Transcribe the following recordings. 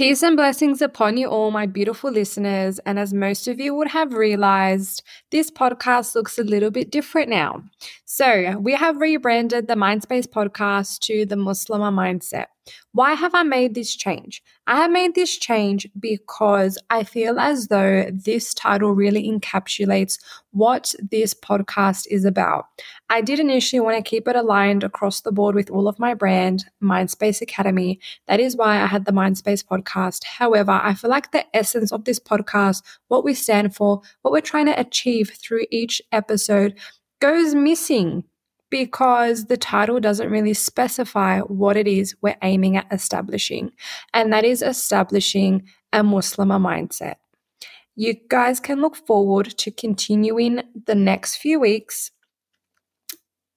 Peace and blessings upon you all, my beautiful listeners. And as most of you would have realized, this podcast looks a little bit different now. So, we have rebranded the Mindspace podcast to the Muslimah Mindset. Why have I made this change? I have made this change because I feel as though this title really encapsulates what this podcast is about. I did initially want to keep it aligned across the board with all of my brand, Mindspace Academy. That is why I had the Mindspace podcast. However, I feel like the essence of this podcast, what we stand for, what we're trying to achieve through each episode, goes missing because the title doesn't really specify what it is we're aiming at establishing, and that is establishing a Muslimah mindset. You guys can look forward to continuing the next few weeks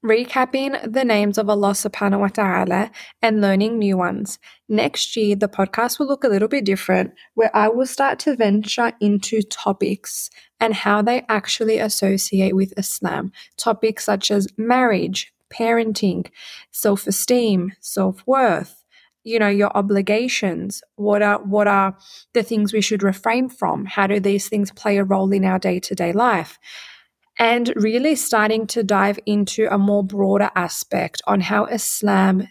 recapping the names of Allah subhanahu wa ta'ala and learning new ones. Next year, the podcast will look a little bit different, where I will start to venture into topics and how they actually associate with Islam. Topics such as marriage, parenting, self esteem, self worth. You know, your obligations. What are what are the things we should refrain from? How do these things play a role in our day to day life? And really starting to dive into a more broader aspect on how Islam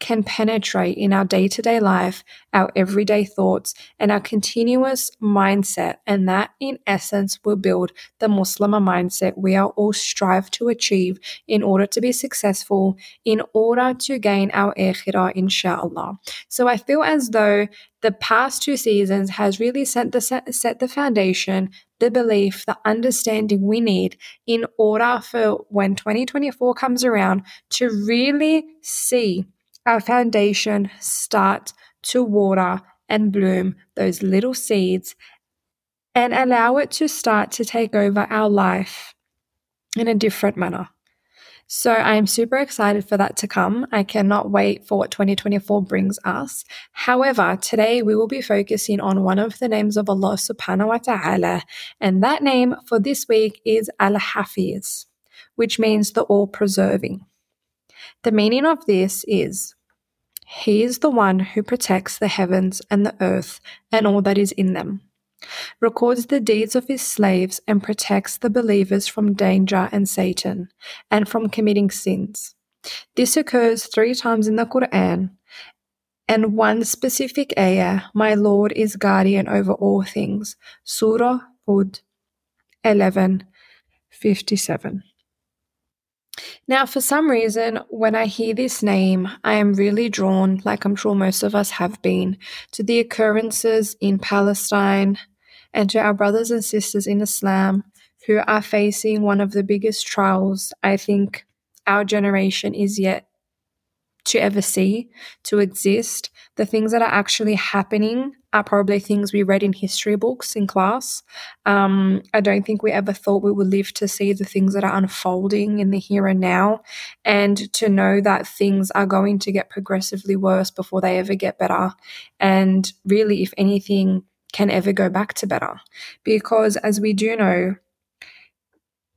can penetrate in our day to day life, our everyday thoughts, and our continuous mindset. And that, in essence, will build the Muslimah mindset we are all strive to achieve in order to be successful, in order to gain our akhirah, inshallah. So I feel as though the past two seasons has really set the set the foundation the belief the understanding we need in order for when 2024 comes around to really see our foundation start to water and bloom those little seeds and allow it to start to take over our life in a different manner. So I am super excited for that to come. I cannot wait for what 2024 brings us. However, today we will be focusing on one of the names of Allah subhanahu wa ta'ala, and that name for this week is Al Hafeez, which means the all preserving. The meaning of this is He is the one who protects the heavens and the earth and all that is in them, records the deeds of his slaves, and protects the believers from danger and Satan, and from committing sins. This occurs three times in the Quran, and one specific ayah, My Lord is guardian over all things. Surah Hud 11 57. Now, for some reason, when I hear this name, I am really drawn, like I'm sure most of us have been, to the occurrences in Palestine and to our brothers and sisters in Islam who are facing one of the biggest trials I think our generation is yet to ever see, to exist. The things that are actually happening are probably things we read in history books in class. Um, I don't think we ever thought we would live to see the things that are unfolding in the here and now, and to know that things are going to get progressively worse before they ever get better. And really, if anything, can ever go back to better. Because as we do know,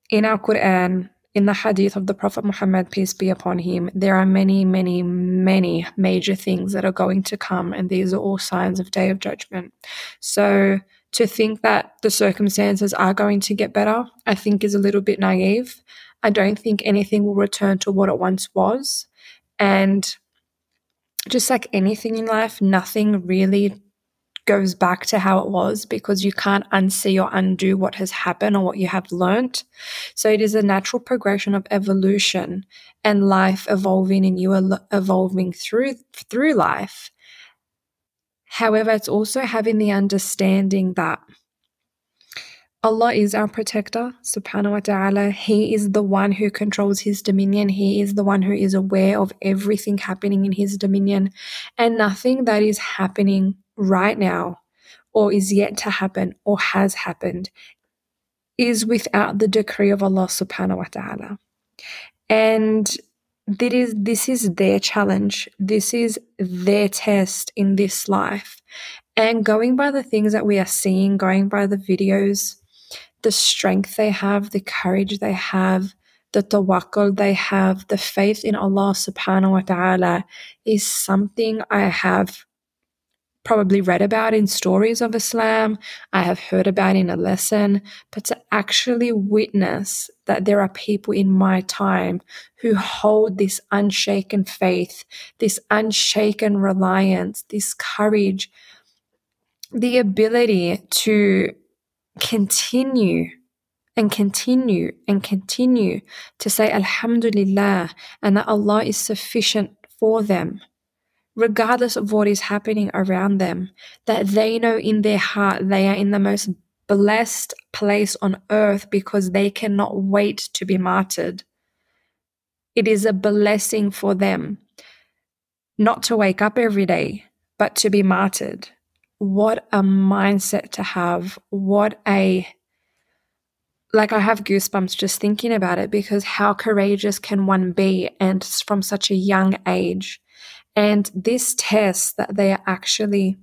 in our Quran, in the hadith of the Prophet Muhammad, peace be upon him, there are many, many, many major things that are going to come, and these are all signs of day of judgment. So to think that the circumstances are going to get better, I think is a little bit naive. I don't think anything will return to what it once was. And just like anything in life, nothing really goes back to how it was because you can't unsee or undo what has happened or what you have learnt. So it is a natural progression of evolution and life evolving and you are evolving through through life. However, it's also having the understanding that Allah is our protector, subhanahu wa ta'ala. He is the one who controls his dominion. He is the one who is aware of everything happening in his dominion. And nothing that is happening right now, or is yet to happen, or has happened, is without the decree of Allah subhanahu wa ta'ala. And that is this is their challenge. This is their test in this life. And going by the things that we are seeing, going by the videos, the strength they have, the courage they have, the tawakkul they have, the faith in Allah subhanahu wa ta'ala is something I have probably read about in stories of Islam, I have heard about in a lesson, but to actually witness that there are people in my time who hold this unshaken faith, this unshaken reliance, this courage, the ability to continue and continue and continue to say Alhamdulillah and that Allah is sufficient for them regardless of what is happening around them, that they know in their heart they are in the most blessed place on earth because they cannot wait to be martyred. It is a blessing for them not to wake up every day, but to be martyred. What a mindset to have. What a like I have goosebumps just thinking about it because how courageous can one be and from such a young age and this test that they are actually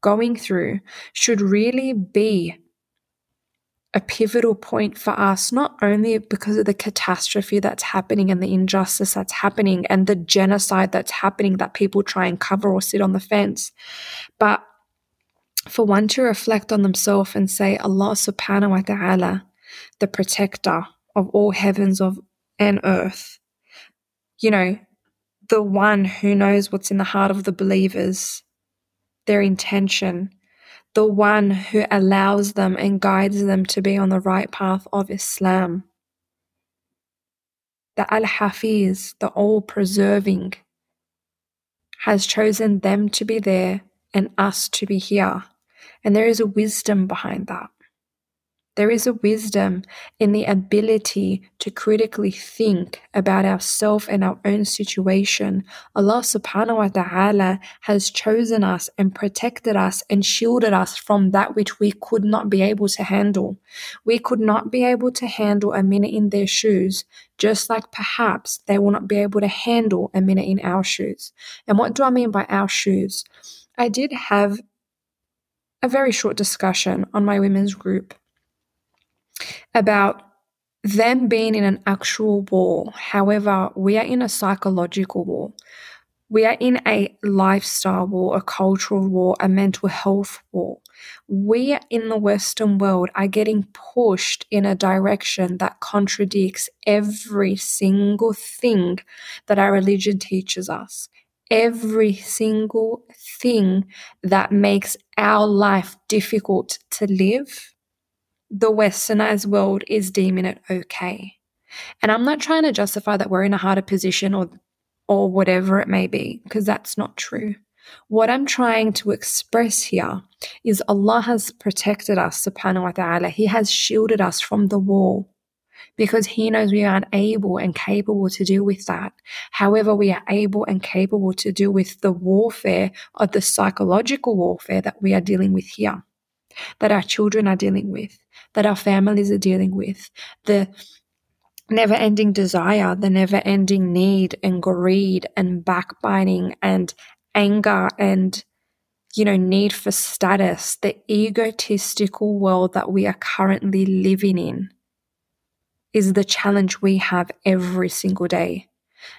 going through should really be a pivotal point for us, not only because of the catastrophe that's happening and the injustice that's happening and the genocide that's happening that people try and cover or sit on the fence, but for one to reflect on themselves and say, Allah subhanahu wa ta'ala, the protector of all heavens of and earth, you know, the one who knows what's in the heart of the believers, their intention, the one who allows them and guides them to be on the right path of Islam. The Al Hafeez, the all preserving, has chosen them to be there and us to be here. And there is a wisdom behind that. There is a wisdom in the ability to critically think about ourselves and our own situation. Allah subhanahu wa ta'ala has chosen us and protected us and shielded us from that which we could not be able to handle. We could not be able to handle a minute in their shoes, just like perhaps they will not be able to handle a minute in our shoes. And what do I mean by our shoes? I did have a very short discussion on my women's group about them being in an actual war. However, we are in a psychological war. We are in a lifestyle war, a cultural war, a mental health war. We in the Western world are getting pushed in a direction that contradicts every single thing that our religion teaches us. Every single thing that makes our life difficult to live the westernized world is deeming it okay. And I'm not trying to justify that we're in a harder position or or whatever it may be, because that's not true. What I'm trying to express here is Allah has protected us, subhanahu wa ta'ala. He has shielded us from the war because He knows we aren't able and capable to deal with that. However, we are able and capable to deal with the warfare of the psychological warfare that we are dealing with here that our children are dealing with, that our families are dealing with, the never ending desire, the never ending need and greed and backbiting and anger and you know, need for status, the egotistical world that we are currently living in is the challenge we have every single day.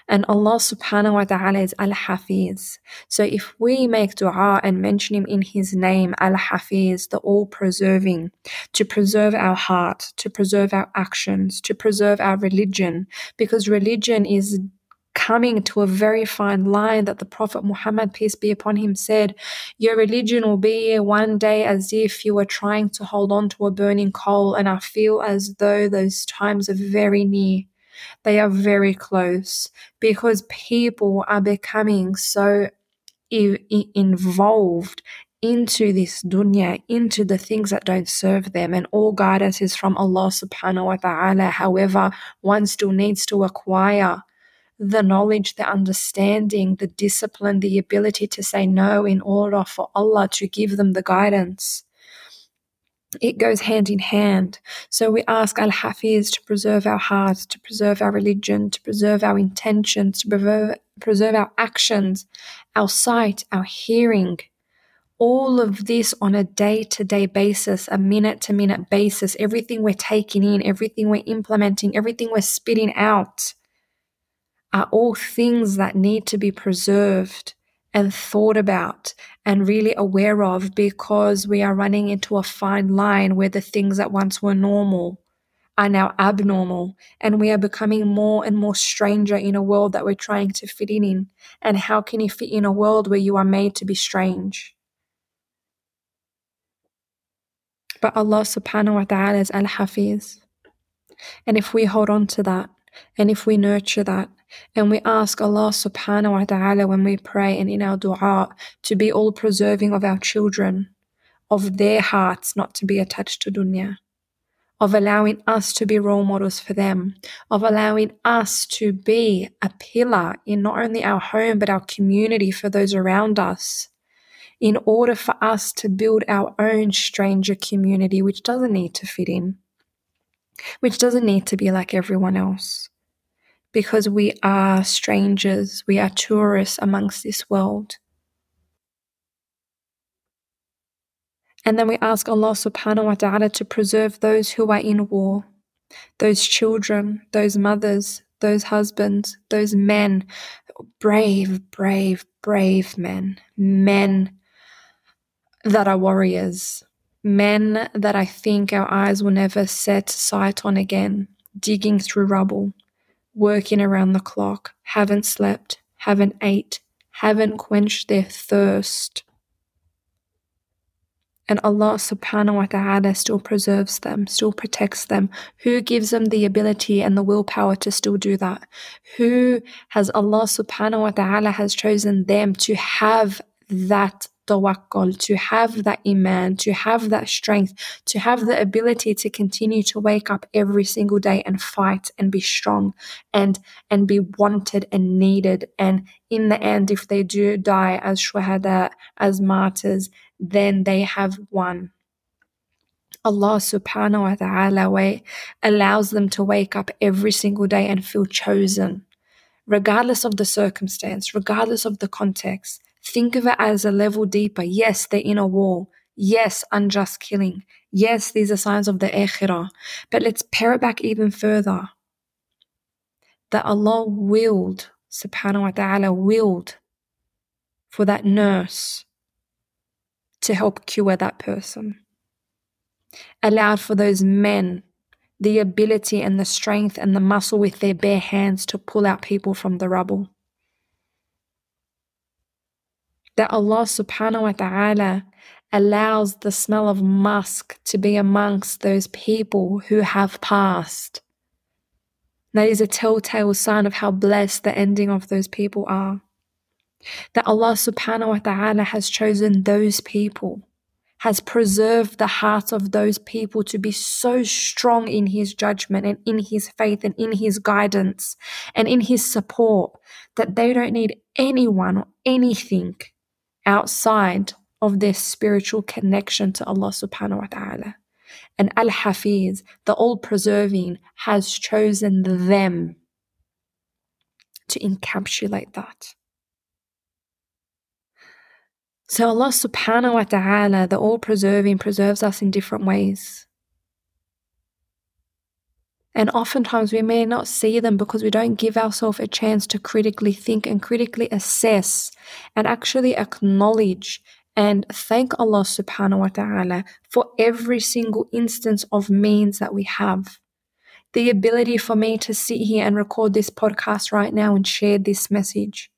And Allah subhanahu wa ta'ala is Al Hafeez. So if we make dua and mention Him in His name, Al Hafeez, the all preserving, to preserve our heart, to preserve our actions, to preserve our religion, because religion is coming to a very fine line that the Prophet Muhammad, peace be upon him, said, Your religion will be one day as if you were trying to hold on to a burning coal, and I feel as though those times are very near. They are very close because people are becoming so involved into this dunya, into the things that don't serve them, and all guidance is from Allah subhanahu wa ta'ala. However, one still needs to acquire the knowledge, the understanding, the discipline, the ability to say no in order for Allah to give them the guidance it goes hand in hand. So we ask Al Hafeez to preserve our hearts, to preserve our religion, to preserve our intentions, to preserve, preserve our actions, our sight, our hearing. All of this on a day to day basis, a minute to minute basis, everything we're taking in, everything we're implementing, everything we're spitting out are all things that need to be preserved and thought about and really aware of because we are running into a fine line where the things that once were normal are now abnormal and we are becoming more and more stranger in a world that we're trying to fit in in. And how can you fit in a world where you are made to be strange? But Allah subhanahu wa ta'ala is al-hafeez. And if we hold on to that and if we nurture that and we ask Allah subhanahu wa ta'ala when we pray and in our dua to be all preserving of our children, of their hearts not to be attached to dunya, of allowing us to be role models for them, of allowing us to be a pillar in not only our home but our community for those around us. In order for us to build our own stranger community, which doesn't need to fit in, which doesn't need to be like everyone else because we are strangers, we are tourists amongst this world. And then we ask Allah subhanahu wa ta'ala to preserve those who are in war, those children, those mothers, those husbands, those men, brave, brave, brave men, men that are warriors, men that I think our eyes will never set sight on again, digging through rubble, working around the clock, haven't slept, haven't ate, haven't quenched their thirst. And Allah subhanahu wa ta'ala still preserves them, still protects them. Who gives them the ability and the willpower to still do that? Who has Allah subhanahu wa ta'ala has chosen them to have that tawakkul, to have that iman, to have that strength, to have the ability to continue to wake up every single day and fight and be strong and and be wanted and needed. And in the end, if they do die as shuhada, as martyrs, then they have won. Allah subhanahu wa ta'ala allows them to wake up every single day and feel chosen, regardless of the circumstance, regardless of the context. Think of it as a level deeper. Yes, the inner war. Yes, unjust killing. Yes, these are signs of the akhirah. But let's pare it back even further. That Allah willed, subhanahu wa ta'ala, willed for that nurse to help cure that person. Allowed for those men the ability and the strength and the muscle with their bare hands to pull out people from the rubble that Allah subhanahu wa ta'ala allows the smell of musk to be amongst those people who have passed. That is a telltale sign of how blessed the ending of those people are. That Allah subhanahu wa ta'ala has chosen those people, has preserved the hearts of those people to be so strong in His judgment and in His faith and in His guidance and in His support that they don't need anyone or anything outside of their spiritual connection to Allah subhanahu wa ta'ala. And Al Hafeez, the all preserving, has chosen them to encapsulate that. So Allah subhanahu wa ta'ala, the all preserving, preserves us in different ways. And oftentimes we may not see them because we don't give ourselves a chance to critically think and critically assess and actually acknowledge and thank Allah subhanahu wa ta'ala for every single instance of means that we have. The ability for me to sit here and record this podcast right now and share this message.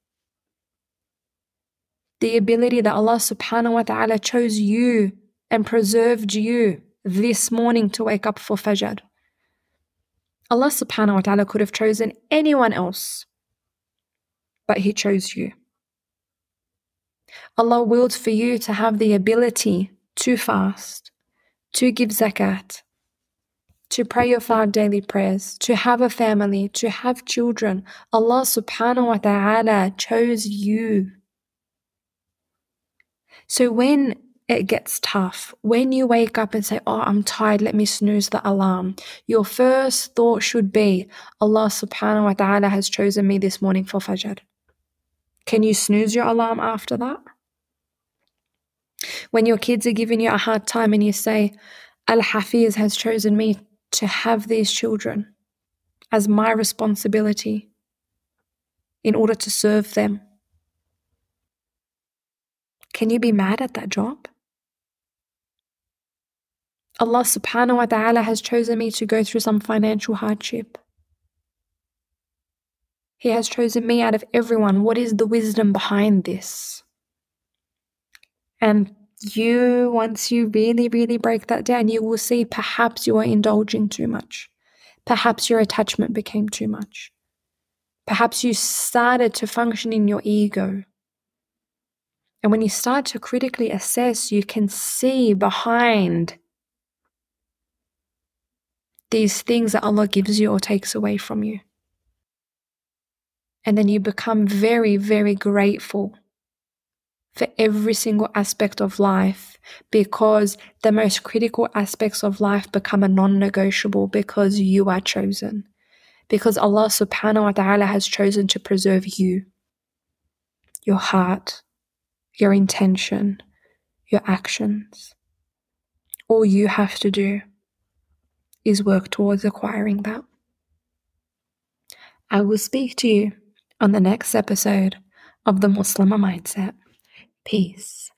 The ability that Allah subhanahu wa ta'ala chose you and preserved you this morning to wake up for Fajr. Allah subhanahu wa ta'ala could have chosen anyone else, but He chose you. Allah willed for you to have the ability to fast, to give zakat, to pray your five daily prayers, to have a family, to have children. Allah subhanahu wa ta'ala chose you. So when it gets tough. When you wake up and say, Oh, I'm tired, let me snooze the alarm, your first thought should be, Allah subhanahu wa ta'ala has chosen me this morning for Fajr. Can you snooze your alarm after that? When your kids are giving you a hard time and you say, Al Hafeez has chosen me to have these children as my responsibility in order to serve them can you be mad at that job? Allah subhanahu wa ta'ala has chosen me to go through some financial hardship. He has chosen me out of everyone. What is the wisdom behind this? And you, once you really, really break that down, you will see perhaps you are indulging too much. Perhaps your attachment became too much. Perhaps you started to function in your ego. And when you start to critically assess, you can see behind these things that Allah gives you or takes away from you. And then you become very, very grateful for every single aspect of life because the most critical aspects of life become a non negotiable because you are chosen. Because Allah subhanahu wa ta'ala has chosen to preserve you, your heart, your intention, your actions. All you have to do is work towards acquiring that. I will speak to you on the next episode of the Muslimah Mindset. Peace.